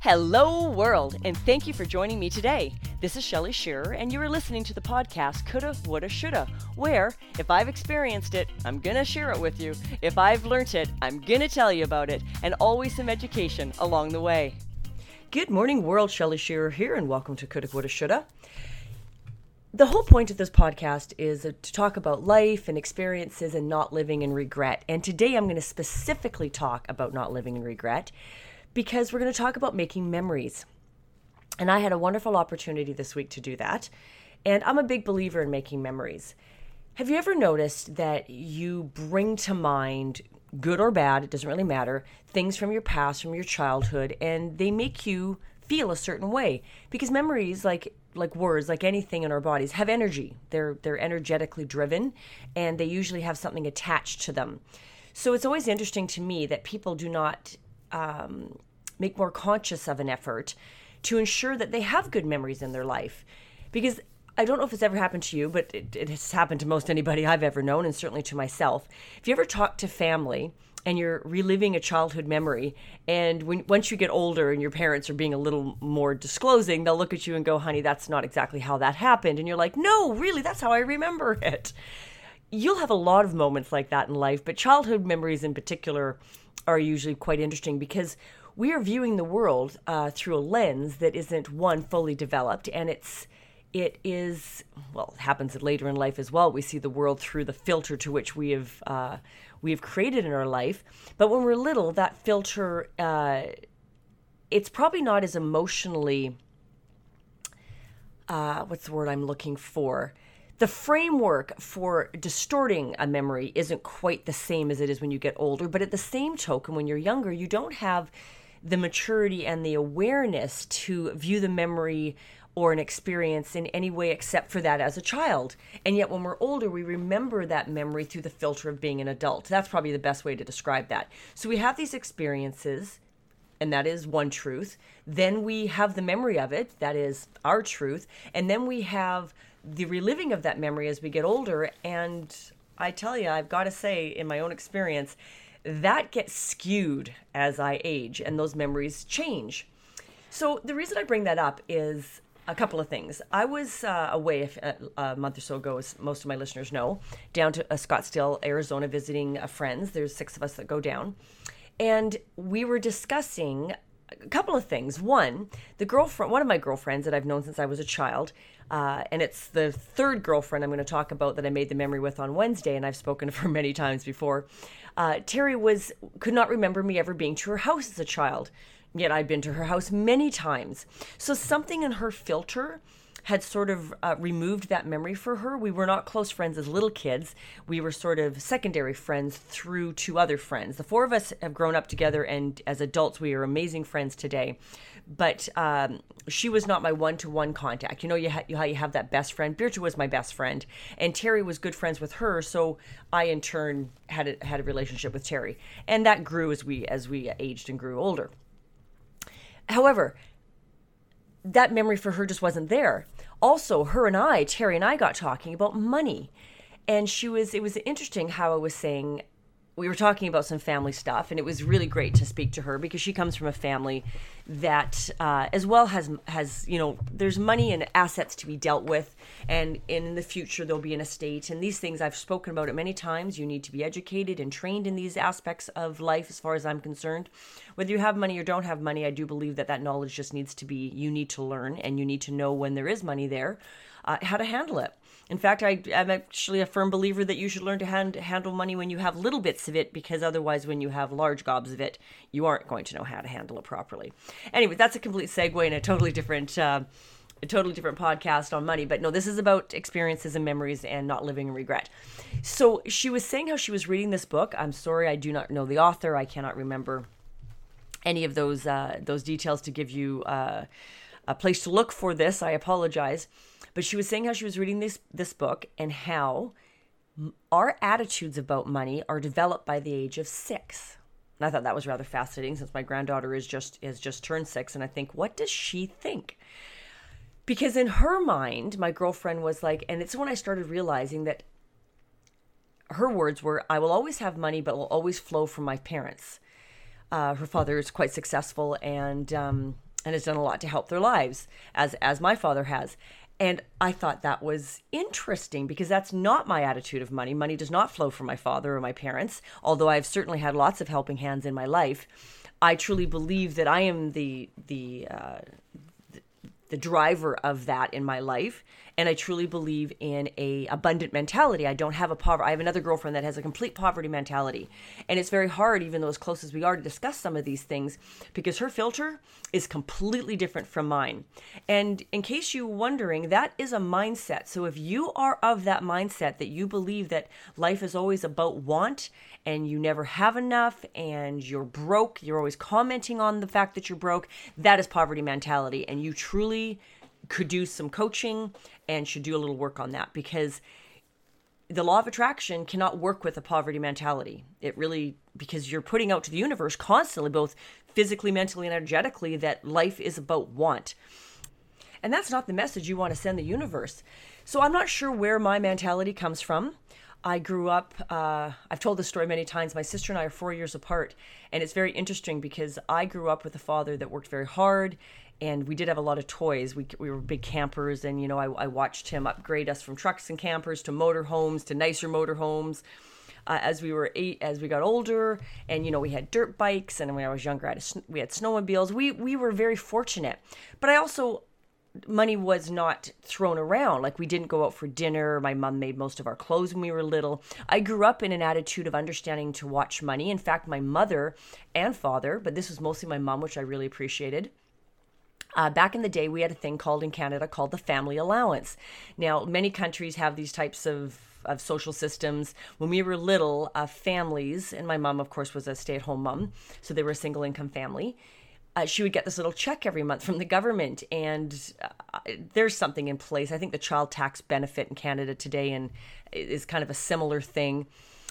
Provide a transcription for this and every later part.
Hello, world, and thank you for joining me today. This is Shelly Shearer, and you are listening to the podcast Coulda, Woulda, Shoulda, where if I've experienced it, I'm gonna share it with you. If I've learnt it, I'm gonna tell you about it, and always some education along the way. Good morning, world. Shelly Shearer here, and welcome to Coulda, Woulda, Shoulda. The whole point of this podcast is uh, to talk about life and experiences and not living in regret. And today I'm going to specifically talk about not living in regret because we're going to talk about making memories. And I had a wonderful opportunity this week to do that. And I'm a big believer in making memories. Have you ever noticed that you bring to mind, good or bad, it doesn't really matter, things from your past, from your childhood, and they make you feel a certain way? Because memories, like like words, like anything in our bodies, have energy. They're they're energetically driven, and they usually have something attached to them. So it's always interesting to me that people do not um, make more conscious of an effort to ensure that they have good memories in their life. Because I don't know if it's ever happened to you, but it, it has happened to most anybody I've ever known, and certainly to myself. If you ever talk to family and you're reliving a childhood memory, and when once you get older and your parents are being a little more disclosing, they'll look at you and go, "Honey, that's not exactly how that happened," and you're like, "No, really, that's how I remember it." You'll have a lot of moments like that in life, but childhood memories in particular are usually quite interesting because we are viewing the world uh, through a lens that isn't one fully developed and it's it is well it happens later in life as well. We see the world through the filter to which we have uh, we have created in our life. But when we're little that filter uh, it's probably not as emotionally uh, what's the word i'm looking for the framework for distorting a memory isn't quite the same as it is when you get older. But at the same token, when you're younger, you don't have the maturity and the awareness to view the memory or an experience in any way except for that as a child. And yet, when we're older, we remember that memory through the filter of being an adult. That's probably the best way to describe that. So, we have these experiences, and that is one truth. Then we have the memory of it, that is our truth. And then we have the reliving of that memory as we get older. And I tell you, I've got to say, in my own experience, that gets skewed as I age and those memories change. So, the reason I bring that up is a couple of things. I was uh, away a, month or so ago, as most of my listeners know, down to uh, Scottsdale, Arizona, visiting uh, friends. There's six of us that go down. And we were discussing a couple of things. One, the girlfriend, one of my girlfriends that I've known since I was a child, uh, and it's the third girlfriend I'm going to talk about that I made the memory with on Wednesday, and I've spoken to her many times before. Uh, Terry was could not remember me ever being to her house as a child, yet I'd been to her house many times. So something in her filter had sort of uh, removed that memory for her. We were not close friends as little kids. We were sort of secondary friends through two other friends. The four of us have grown up together, and as adults, we are amazing friends today. But um, she was not my one-to-one contact. You know, you, ha- how you have that best friend. Bircha was my best friend, and Terry was good friends with her. So I, in turn, had a, had a relationship with Terry, and that grew as we as we aged and grew older. However, that memory for her just wasn't there. Also, her and I, Terry and I, got talking about money. And she was, it was interesting how I was saying, we were talking about some family stuff, and it was really great to speak to her because she comes from a family that, uh, as well, has has you know, there's money and assets to be dealt with, and in the future there'll be an estate, and these things I've spoken about it many times. You need to be educated and trained in these aspects of life, as far as I'm concerned. Whether you have money or don't have money, I do believe that that knowledge just needs to be. You need to learn, and you need to know when there is money there, uh, how to handle it. In fact, I, am actually a firm believer that you should learn to hand, handle money when you have little bits of it, because otherwise, when you have large gobs of it, you aren't going to know how to handle it properly. Anyway, that's a complete segue in a totally different. Uh, a totally different podcast on money, but no, this is about experiences and memories and not living in regret. So she was saying how she was reading this book. I'm sorry, I do not know the author. I cannot remember any of those uh, those details to give you uh, a place to look for this. I apologize. But she was saying how she was reading this this book and how our attitudes about money are developed by the age of six. And I thought that was rather fascinating since my granddaughter is just is just turned six, and I think, what does she think? Because in her mind, my girlfriend was like, and it's when I started realizing that her words were, "I will always have money, but will always flow from my parents." Uh, her father is quite successful, and um, and has done a lot to help their lives, as as my father has. And I thought that was interesting because that's not my attitude of money. Money does not flow from my father or my parents, although I've certainly had lots of helping hands in my life. I truly believe that I am the the uh, the driver of that in my life and i truly believe in a abundant mentality. I don't have a poverty i have another girlfriend that has a complete poverty mentality. And it's very hard even though as close as we are to discuss some of these things because her filter is completely different from mine. And in case you are wondering that is a mindset. So if you are of that mindset that you believe that life is always about want and you never have enough and you're broke, you're always commenting on the fact that you're broke, that is poverty mentality. And you truly could do some coaching and should do a little work on that because the law of attraction cannot work with a poverty mentality. It really, because you're putting out to the universe constantly, both physically, mentally, and energetically, that life is about want. And that's not the message you want to send the universe. So I'm not sure where my mentality comes from. I grew up, uh, I've told this story many times. My sister and I are four years apart. And it's very interesting because I grew up with a father that worked very hard and we did have a lot of toys. We, we were big campers, and you know, I, I watched him upgrade us from trucks and campers to motorhomes to nicer motorhomes. Uh, as we were eight, as we got older, and you know, we had dirt bikes, and when I was younger, I had we had snowmobiles. We we were very fortunate, but I also money was not thrown around. Like we didn't go out for dinner. My mom made most of our clothes when we were little. I grew up in an attitude of understanding to watch money. In fact, my mother and father, but this was mostly my mom, which I really appreciated. Uh, back in the day, we had a thing called in Canada called the family allowance. Now, many countries have these types of of social systems. When we were little, uh, families, and my mom, of course, was a stay at home mom, so they were a single income family uh, she would get this little check every month from the government. And uh, there's something in place. I think the child tax benefit in Canada today and is kind of a similar thing.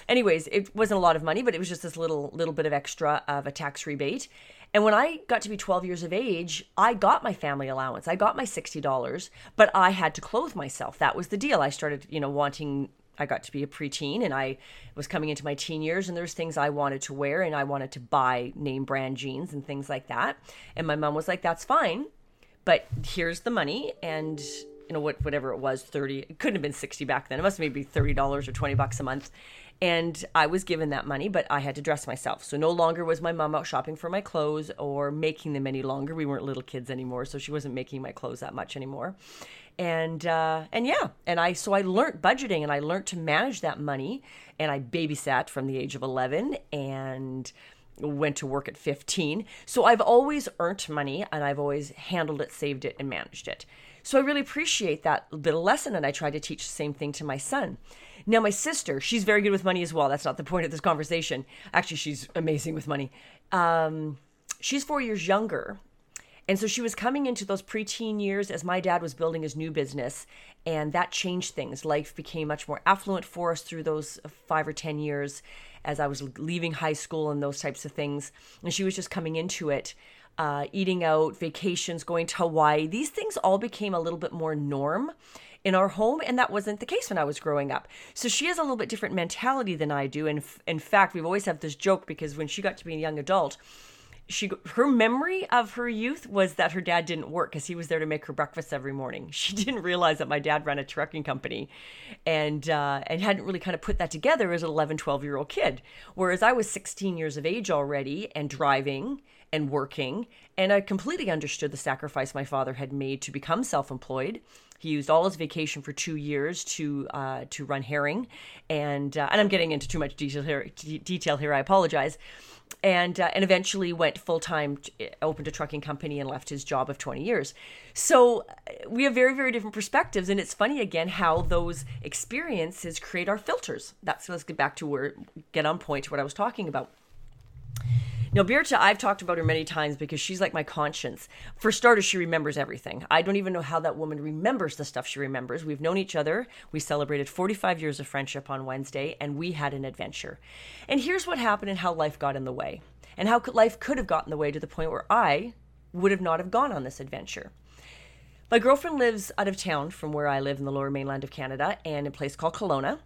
Anyways, it wasn't a lot of money, but it was just this little little bit of extra of a tax rebate. And when I got to be 12 years of age, I got my family allowance. I got my $60, but I had to clothe myself. That was the deal. I started, you know, wanting I got to be a preteen and I was coming into my teen years and there's things I wanted to wear and I wanted to buy name brand jeans and things like that. And my mom was like, that's fine, but here's the money. And you know, what, whatever it was, 30, it couldn't have been 60 back then. It must have maybe $30 or 20 bucks a month. And I was given that money, but I had to dress myself. So no longer was my mom out shopping for my clothes or making them any longer. We weren't little kids anymore, so she wasn't making my clothes that much anymore and uh, and yeah, and I so I learned budgeting and I learned to manage that money, and I babysat from the age of eleven and went to work at 15. So I've always earned money and I've always handled it, saved it, and managed it. So I really appreciate that little lesson, and I try to teach the same thing to my son. Now, my sister, she's very good with money as well. That's not the point of this conversation. Actually, she's amazing with money. Um, she's four years younger, and so she was coming into those preteen years as my dad was building his new business, and that changed things. Life became much more affluent for us through those five or 10 years as I was leaving high school and those types of things. And she was just coming into it, uh, eating out, vacations, going to Hawaii. These things all became a little bit more norm in our home and that wasn't the case when I was growing up. So she has a little bit different mentality than I do and in fact we've always had this joke because when she got to be a young adult she her memory of her youth was that her dad didn't work because he was there to make her breakfast every morning. She didn't realize that my dad ran a trucking company, and uh, and hadn't really kind of put that together as an 11, 12 year old kid. Whereas I was 16 years of age already and driving and working, and I completely understood the sacrifice my father had made to become self employed. He used all his vacation for two years to uh, to run herring, and uh, and I'm getting into too much detail here. Detail here. I apologize and uh, and eventually went full time, opened a trucking company, and left his job of 20 years. So uh, we have very very different perspectives, and it's funny again how those experiences create our filters. That's let's get back to where get on point to what I was talking about. Now, Birta, I've talked about her many times because she's like my conscience. For starters, she remembers everything. I don't even know how that woman remembers the stuff she remembers. We've known each other. We celebrated 45 years of friendship on Wednesday, and we had an adventure. And here's what happened and how life got in the way, and how life could have gotten in the way to the point where I would have not have gone on this adventure. My girlfriend lives out of town from where I live in the lower mainland of Canada and in a place called Kelowna.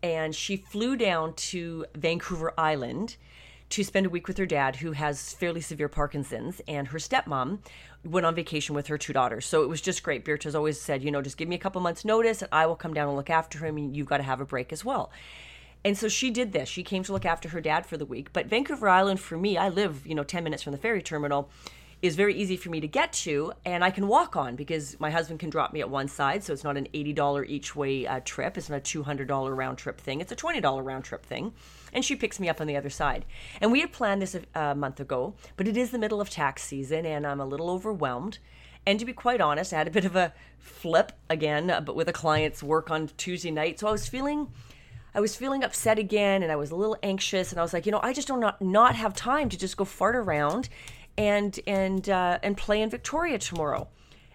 And she flew down to Vancouver Island to spend a week with her dad, who has fairly severe Parkinson's, and her stepmom went on vacation with her two daughters. So it was just great. Beatrice always said, you know, just give me a couple months' notice and I will come down and look after him, and you've got to have a break as well. And so she did this. She came to look after her dad for the week. But Vancouver Island, for me, I live, you know, 10 minutes from the ferry terminal is very easy for me to get to and I can walk on because my husband can drop me at one side so it's not an $80 each way uh, trip. It's not a $200 round trip thing. It's a $20 round trip thing. And she picks me up on the other side. And we had planned this a, a month ago but it is the middle of tax season and I'm a little overwhelmed. And to be quite honest I had a bit of a flip again uh, but with a client's work on Tuesday night. So I was feeling I was feeling upset again and I was a little anxious and I was like, you know, I just don't not, not have time to just go fart around and and uh, and play in Victoria tomorrow.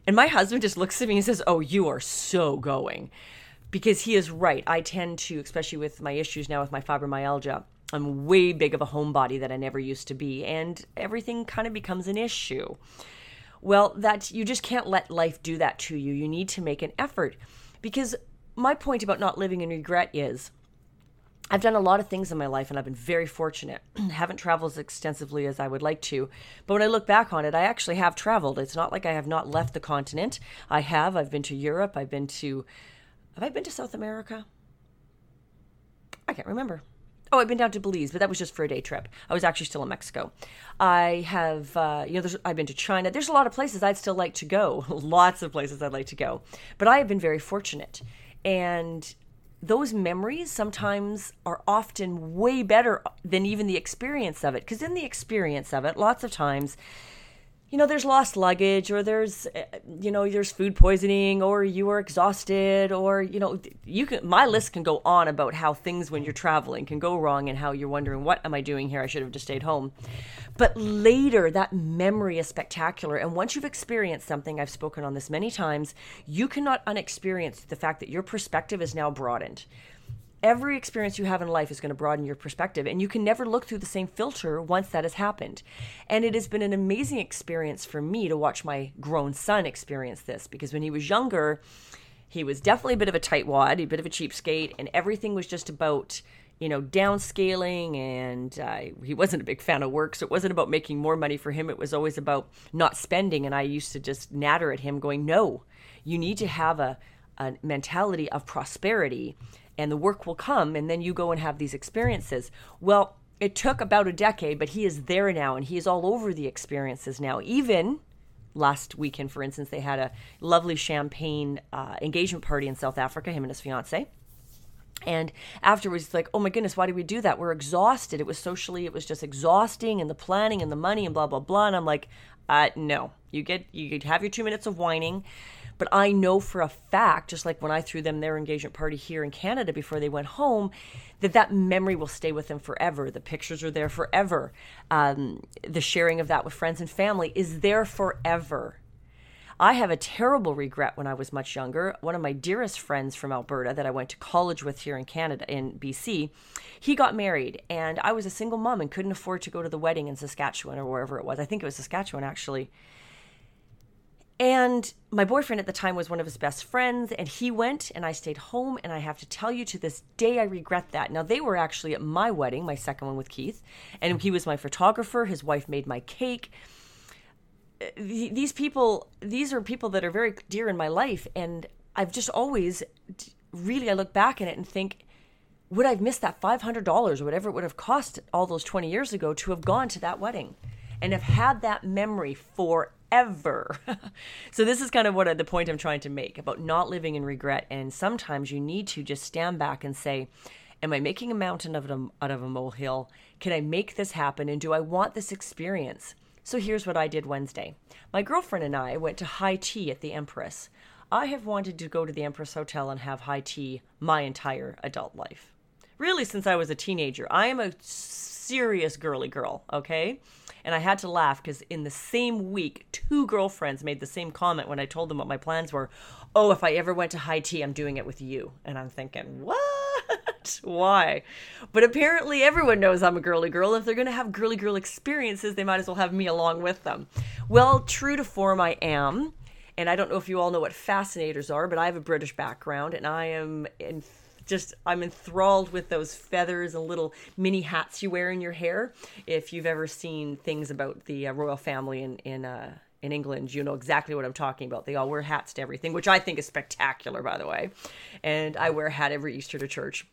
And my husband just looks at me and says, "Oh, you are so going," because he is right. I tend to, especially with my issues now with my fibromyalgia, I'm way big of a homebody that I never used to be, and everything kind of becomes an issue. Well, that you just can't let life do that to you. You need to make an effort, because my point about not living in regret is I've done a lot of things in my life and I've been very fortunate. haven't traveled as extensively as I would like to. But when I look back on it, I actually have traveled. It's not like I have not left the continent. I have. I've been to Europe. I've been to. Have I been to South America? I can't remember. Oh, I've been down to Belize, but that was just for a day trip. I was actually still in Mexico. I have, uh, you know, I've been to China. There's a lot of places I'd still like to go. Lots of places I'd like to go. But I have been very fortunate. And those memories sometimes are often way better than even the experience of it. Because in the experience of it, lots of times, you know, there's lost luggage or there's, eh, you know, there's food poisoning or you are exhausted or, you know, you can, my list can go on about how things when you're traveling can go wrong and how you're wondering, what am I doing here? I should have just stayed home. But later, that memory is spectacular. And once you've experienced something, I've spoken on this many times, you cannot unexperience the fact that your perspective is now broadened every experience you have in life is going to broaden your perspective and you can never look through the same filter once that has happened. And it has been an amazing experience for me to watch my grown son experience this because when he was younger he was definitely a bit of a tightwad a bit of a cheapskate and everything was just about you know downscaling and uh, he wasn't a big fan of work so it wasn't about making more money for him. It was always about not spending and i used to just natter at him going no you need to have a, a mentality of prosperity and the work will come and then you go and have these experiences. Well it took about a decade but he is there now and he is all over the experiences now. Even last weekend for instance they had a lovely champagne uh, engagement party in south africa him and his fiance. And afterwards it's like oh my goodness why did we do that? We're exhausted. It was socially it was just exhausting and the planning and the money and blah blah blah. And i'm like uh, no. You get you have your two minutes of whining but I know for a fact, just like when I threw them their engagement party here in Canada before they went home, that that memory will stay with them forever. The pictures are there forever. Um, the sharing of that with friends and family is there forever. I have a terrible regret when I was much younger. One of my dearest friends from Alberta that I went to college with here in Canada, in BC, he got married, and I was a single mom and couldn't afford to go to the wedding in Saskatchewan or wherever it was. I think it was Saskatchewan, actually. And my boyfriend at the time was one of his best friends, and he went, and I stayed home. And I have to tell you, to this day, I regret that. Now, they were actually at my wedding, my second one with Keith, and he was my photographer. His wife made my cake. These people, these are people that are very dear in my life. And I've just always really, I look back at it and think, would I have missed that $500 or whatever it would have cost all those 20 years ago to have gone to that wedding and have had that memory for ever. so this is kind of what uh, the point I'm trying to make about not living in regret. And sometimes you need to just stand back and say, Am I making a mountain of a, um, out of a molehill? Can I make this happen? And do I want this experience? So here's what I did Wednesday. My girlfriend and I went to high tea at the Empress. I have wanted to go to the Empress Hotel and have high tea my entire adult life. Really, since I was a teenager. I am a serious girly girl, okay? And I had to laugh because in the same week, two girlfriends made the same comment when I told them what my plans were. Oh, if I ever went to high tea, I'm doing it with you. And I'm thinking, what? Why? But apparently, everyone knows I'm a girly girl. If they're going to have girly girl experiences, they might as well have me along with them. Well, true to form, I am. And I don't know if you all know what fascinators are, but I have a British background and I am in just I'm enthralled with those feathers and little mini hats you wear in your hair. If you've ever seen things about the uh, royal family in in uh, in England, you know exactly what I'm talking about. They all wear hats to everything, which I think is spectacular, by the way. And I wear a hat every Easter to church.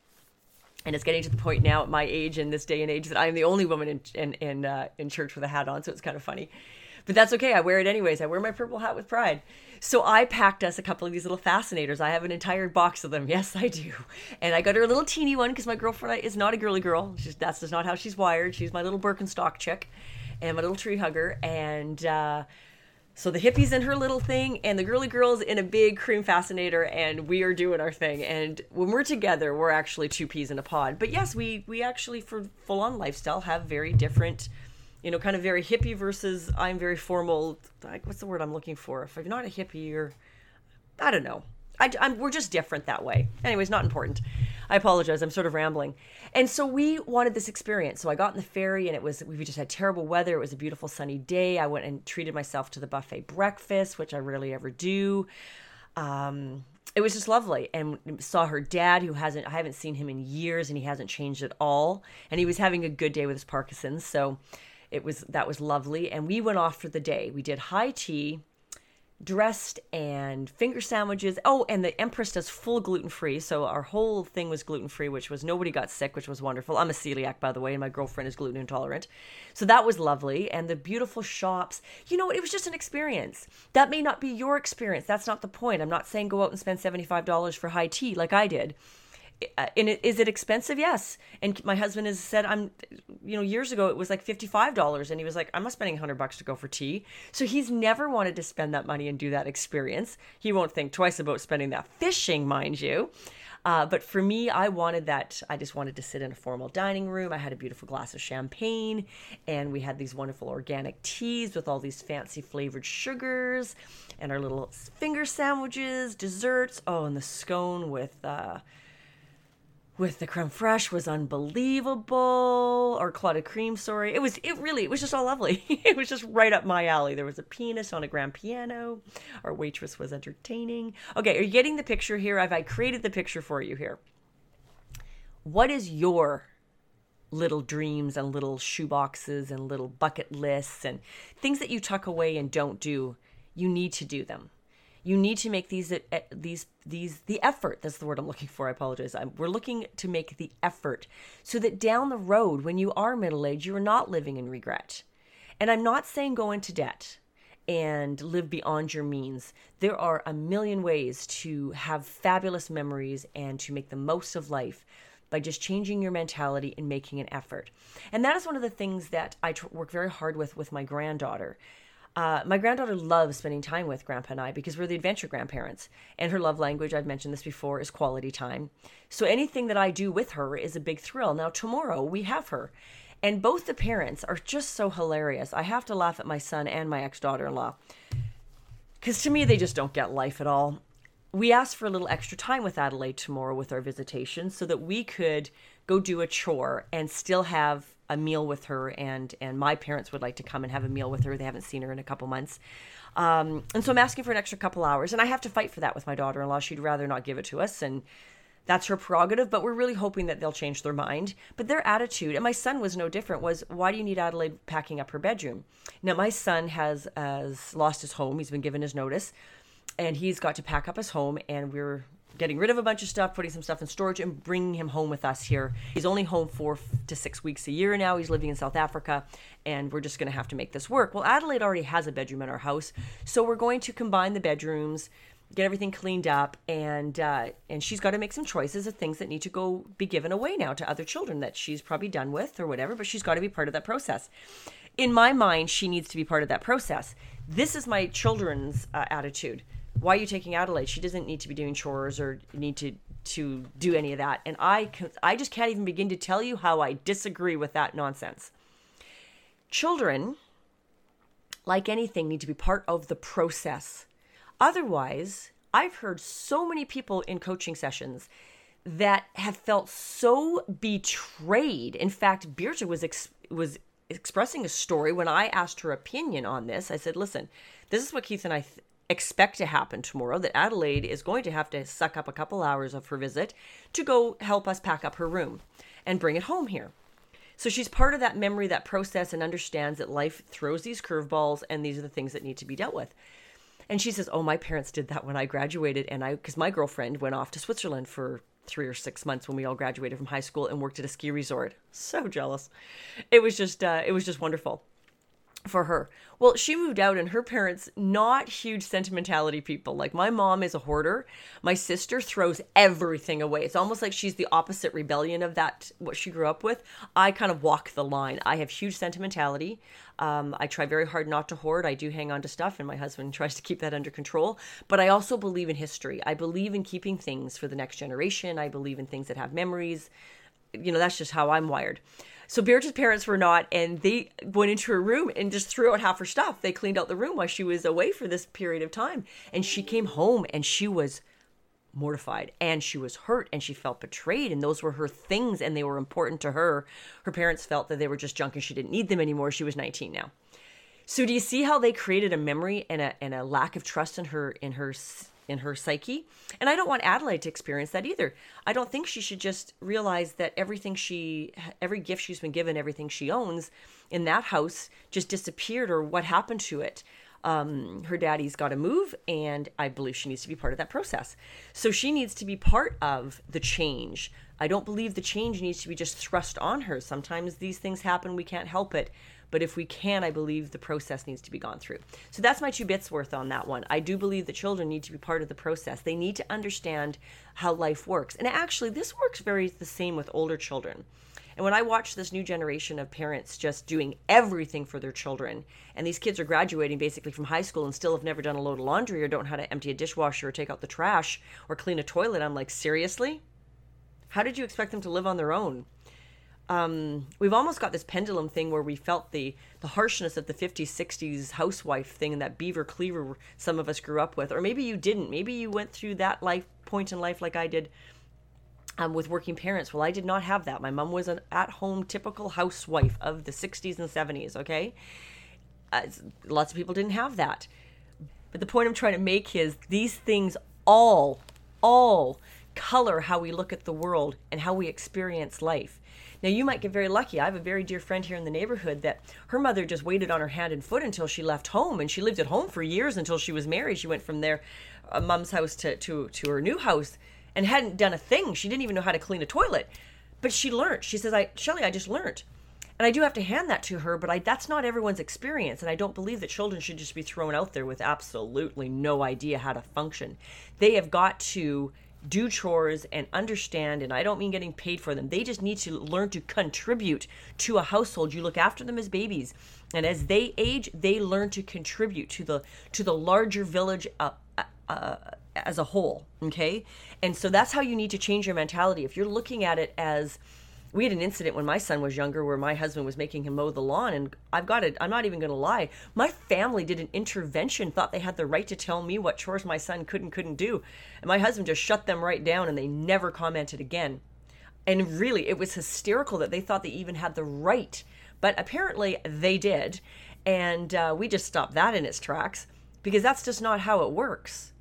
And it's getting to the point now at my age in this day and age that I'm the only woman in in in, uh, in church with a hat on, so it's kind of funny. But that's okay. I wear it anyways. I wear my purple hat with pride. So I packed us a couple of these little fascinators. I have an entire box of them. Yes, I do. And I got her a little teeny one because my girlfriend is not a girly girl. She's, that's just not how she's wired. She's my little Birkenstock chick and my little tree hugger. And uh, so the hippie's in her little thing and the girly girl's in a big cream fascinator and we are doing our thing. And when we're together, we're actually two peas in a pod. But yes, we, we actually, for full on lifestyle, have very different – you know, kind of very hippie versus I'm very formal. Like, what's the word I'm looking for? If I'm not a hippie, or I don't know. I, I'm, we're just different that way. Anyways, not important. I apologize. I'm sort of rambling. And so we wanted this experience. So I got in the ferry, and it was we just had terrible weather. It was a beautiful sunny day. I went and treated myself to the buffet breakfast, which I rarely ever do. Um, it was just lovely, and saw her dad, who hasn't I haven't seen him in years, and he hasn't changed at all. And he was having a good day with his Parkinson's. So it was that was lovely, and we went off for the day. We did high tea, dressed, and finger sandwiches. Oh, and the Empress does full gluten free, so our whole thing was gluten free, which was nobody got sick, which was wonderful. I'm a celiac, by the way, and my girlfriend is gluten intolerant, so that was lovely. And the beautiful shops, you know, it was just an experience. That may not be your experience. That's not the point. I'm not saying go out and spend seventy five dollars for high tea like I did uh, and it, is it expensive? Yes. And my husband has said, I'm, you know, years ago it was like $55 and he was like, I'm not spending 100 bucks to go for tea. So he's never wanted to spend that money and do that experience. He won't think twice about spending that fishing, mind you. Uh, but for me, I wanted that. I just wanted to sit in a formal dining room. I had a beautiful glass of champagne, and we had these wonderful organic teas with all these fancy flavored sugars, and our little finger sandwiches, desserts. Oh, and the scone with uh, with the creme fraiche was unbelievable or clotted cream sorry. It was it really it was just all lovely. It was just right up my alley. There was a pianist on a grand piano. Our waitress was entertaining. Okay are you getting the picture here? I've i created the picture for you here. What is your little dreams and little shoeboxes and little bucket lists and things that you tuck away and don't do? You need to do them you need to make these uh, these these the effort that's the word i'm looking for i apologize. I'm, we're looking to make the effort so that down the road when you are middle aged you're not living in regret. And i'm not saying go into debt and live beyond your means. There are a million ways to have fabulous memories and to make the most of life by just changing your mentality and making an effort. And that is one of the things that i tr- work very hard with with my granddaughter uh, my granddaughter loves spending time with Grandpa and I because we're the adventure grandparents. And her love language, I've mentioned this before, is quality time. So anything that I do with her is a big thrill. Now, tomorrow we have her. And both the parents are just so hilarious. I have to laugh at my son and my ex daughter in law because to me, they just don't get life at all. We asked for a little extra time with Adelaide tomorrow with our visitation so that we could go do a chore and still have a meal with her and and my parents would like to come and have a meal with her. They haven't seen her in a couple months. Um, and so i'm asking for an extra couple hours and i have to fight for that with my daughter-in-law. She'd rather not give it to us and that's her prerogative but we're really hoping that they'll change their mind. But their attitude and my son was no different was why do you need adelaide packing up her bedroom? Now my son has has lost his home. He's been given his notice and he's got to pack up his home and we're getting rid of a bunch of stuff, putting some stuff in storage, and bringing him home with us here. He's only home four to six weeks a year now. He's living in South Africa, and we're just going to have to make this work. Well, Adelaide already has a bedroom in our house, so we're going to combine the bedrooms, get everything cleaned up, and uh, and she's got to make some choices of things that need to go be given away now to other children that she's probably done with or whatever. But she's got to be part of that process. In my mind, she needs to be part of that process. This is my children's uh, attitude why are you taking Adelaide? She doesn't need to be doing chores or need to to do any of that. And I I just can't even begin to tell you how I disagree with that nonsense. Children, like anything, need to be part of the process. Otherwise, I've heard so many people in coaching sessions that have felt so betrayed. In fact, Birta was ex- was expressing a story when I asked her opinion on this. I said, "Listen, this is what Keith and I th- expect to happen tomorrow that Adelaide is going to have to suck up a couple hours of her visit to go help us pack up her room and bring it home here. So she's part of that memory, that process, and understands that life throws these curveballs and these are the things that need to be dealt with. And she says, Oh, my parents did that when I graduated. And I, because my girlfriend went off to Switzerland for three or six months when we all graduated from high school and worked at a ski resort. So jealous. It was just, uh, it was just wonderful for her. Well, she moved out and her parents not huge sentimentality people. Like my mom is a hoarder. My sister throws everything away. It's almost like she's the opposite rebellion of that what she grew up with. I kind of walk the line. I have huge sentimentality. Um, I try very hard not to hoard. I do hang on to stuff, and my husband tries to keep that under control. But I also believe in history. I believe in keeping things for the next generation. I believe in things that have memories. You know, that's just how I'm wired. So Beatrice's parents were not, and they went into her room and just threw out half her stuff. They cleaned out the room while she was away for this period of time. And she came home and she was mortified and she was hurt and she felt betrayed and those were her things and they were important to her her parents felt that they were just junk and she didn't need them anymore she was 19 now so do you see how they created a memory and a, and a lack of trust in her in her in her psyche. And I don't want Adelaide to experience that either. I don't think she should just realize that everything she, every gift she's been given, everything she owns in that house just disappeared or what happened to it. Um, her daddy's got to move, and I believe she needs to be part of that process. So she needs to be part of the change. I don't believe the change needs to be just thrust on her. Sometimes these things happen, we can't help it. But if we can, I believe the process needs to be gone through. So that's my two bits worth on that one. I do believe that children need to be part of the process. They need to understand how life works. And actually, this works very the same with older children. And when I watch this new generation of parents just doing everything for their children, and these kids are graduating basically from high school and still have never done a load of laundry or don't know how to empty a dishwasher or take out the trash or clean a toilet, I'm like, seriously? How did you expect them to live on their own? Um, we've almost got this pendulum thing where we felt the the harshness of the 50s 60s housewife thing and that beaver cleaver some of us grew up with. Or maybe you didn't. Maybe you went through that life point in life like i did um, with working parents. Well i did not have that. My mom was an at-home typical housewife of the 60s and 70s okay? Uh, lots of people didn't have that. But the point i'm trying to make is these things all all color how we look at the world and how we experience life now, you might get very lucky. I have a very dear friend here in the neighborhood that her mother just waited on her hand and foot until she left home, and she lived at home for years until she was married. She went from their uh, mom's house to, to, to her new house and hadn't done a thing. She didn't even know how to clean a toilet. But she learned. She says, I, Shelly, I just learned. And I do have to hand that to her, but I, that's not everyone's experience. And I don't believe that children should just be thrown out there with absolutely no idea how to function. They have got to do chores and understand and I don't mean getting paid for them. They just need to learn to contribute to a household. You look after them as babies and as they age, they learn to contribute to the to the larger village uh, uh, uh as a whole, okay? And so that's how you need to change your mentality. If you're looking at it as we had an incident when my son was younger where my husband was making him mow the lawn and i've got it i'm not even going to lie my family did an intervention thought they had the right to tell me what chores my son could and couldn't do. And my husband just shut them right down and they never commented again. And really it was hysterical that they thought they even had the right. But apparently they did. And uh, we just stopped that in its tracks because that's just not how it works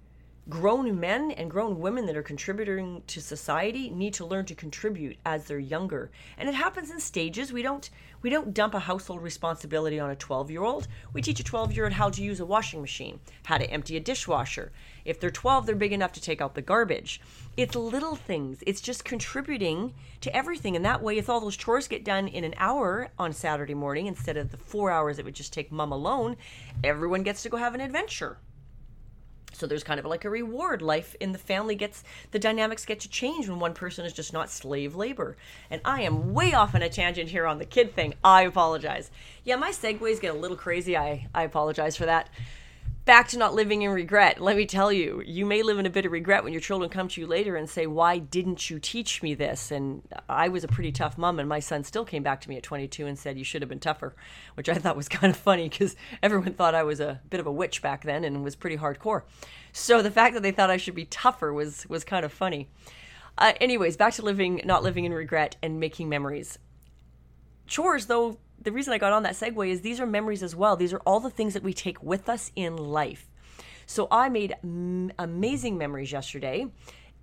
grown men and grown women that are contributing to society need to learn to contribute as they're younger. And it happens in stages. We don't we don't dump a household responsibility on a 12 year old we teach a 12 year old how to use a washing machine how to empty a dishwasher. If they're 12 they're big enough to take out the garbage. It's little things. It's just contributing to everything. And that way if all those chores get done in an hour on saturday morning instead of the four hours it would just take mom alone everyone gets to go have an adventure so there's kind of like a reward. Life in the family gets the dynamics get to change when one person is just not slave labor. And i am way off on a tangent here on the kid thing. I apologize. Yeah my segues get a little crazy. I i apologize for that back to not living in regret. Let me tell you, you may live in a bit of regret when your children come to you later and say, Why didn't you teach me this? And I was a pretty tough mom, and my son still came back to me at 22 and said, You should have been tougher, which I thought was kind of funny because everyone thought I was a bit of a witch back then and was pretty hardcore. So the fact that they thought I should be tougher was, was kind of funny. Uh, anyways, back to living, not living in regret and making memories. Chores, though, the reason I got on that segue is these are memories as well. These are all the things that we take with us in life. So I made m- amazing memories yesterday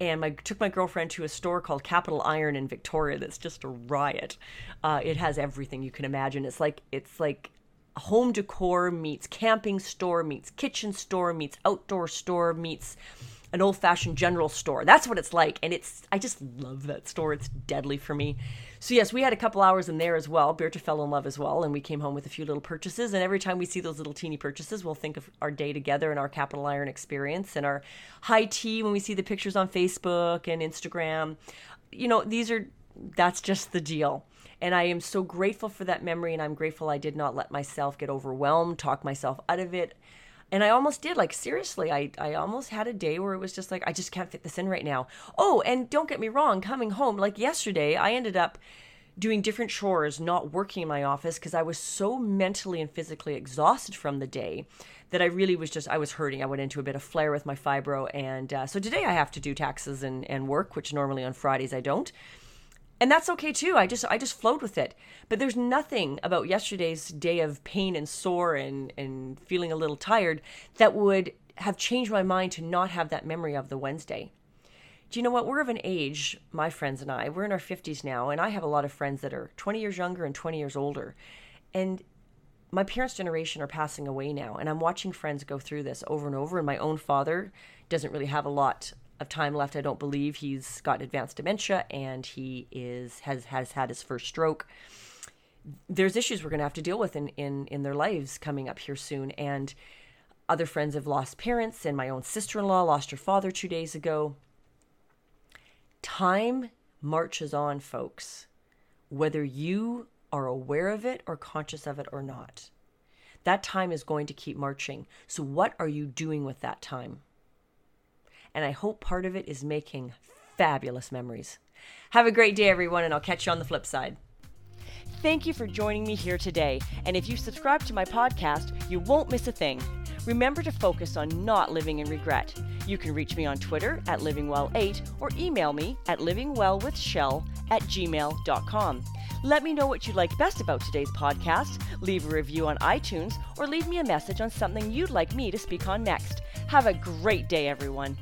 and I took my girlfriend to a store called Capital Iron in Victoria. That's just a riot. Uh, it has everything you can imagine. It's like it's like home decor meets camping store meets kitchen store meets outdoor store meets an old fashioned general store. That's what it's like. And it's, I just love that store. It's deadly for me. So, yes, we had a couple hours in there as well. Berta fell in love as well. And we came home with a few little purchases. And every time we see those little teeny purchases, we'll think of our day together and our Capital Iron experience and our high tea when we see the pictures on Facebook and Instagram. You know, these are, that's just the deal. And I am so grateful for that memory. And I'm grateful I did not let myself get overwhelmed, talk myself out of it and I almost did. Like, seriously, I, I almost had a day where it was just like, I just can't fit this in right now. Oh, and don't get me wrong, coming home, like yesterday, I ended up doing different chores, not working in my office because I was so mentally and physically exhausted from the day that I really was just, I was hurting. I went into a bit of flare with my fibro. And uh, so today I have to do taxes and, and work, which normally on Fridays I don't and that's okay too. I just i just flowed with it. But there's nothing about yesterday's day of pain and sore and and feeling a little tired that would have changed my mind to not have that memory of the wednesday. Do you know what? We're of an age my friends and i we're in our 50s now and i have a lot of friends that are 20 years younger and 20 years older. And my parents generation are passing away now and i'm watching friends go through this over and over and my own father doesn't really have a lot of time left. I don't believe he's got advanced dementia and he is has has had his first stroke. There's issues we're going to have to deal with in in in their lives coming up here soon and other friends have lost parents and my own sister-in-law lost her father 2 days ago. Time marches on, folks. Whether you are aware of it or conscious of it or not. That time is going to keep marching. So what are you doing with that time? And I hope part of it is making fabulous memories. Have a great day, everyone, and I'll catch you on the flip side. Thank you for joining me here today. And if you subscribe to my podcast, you won't miss a thing. Remember to focus on not living in regret. You can reach me on Twitter at livingwell8 or email me at livingwellwithshell at gmail.com. Let me know what you like best about today's podcast, leave a review on iTunes, or leave me a message on something you'd like me to speak on next. Have a great day, everyone.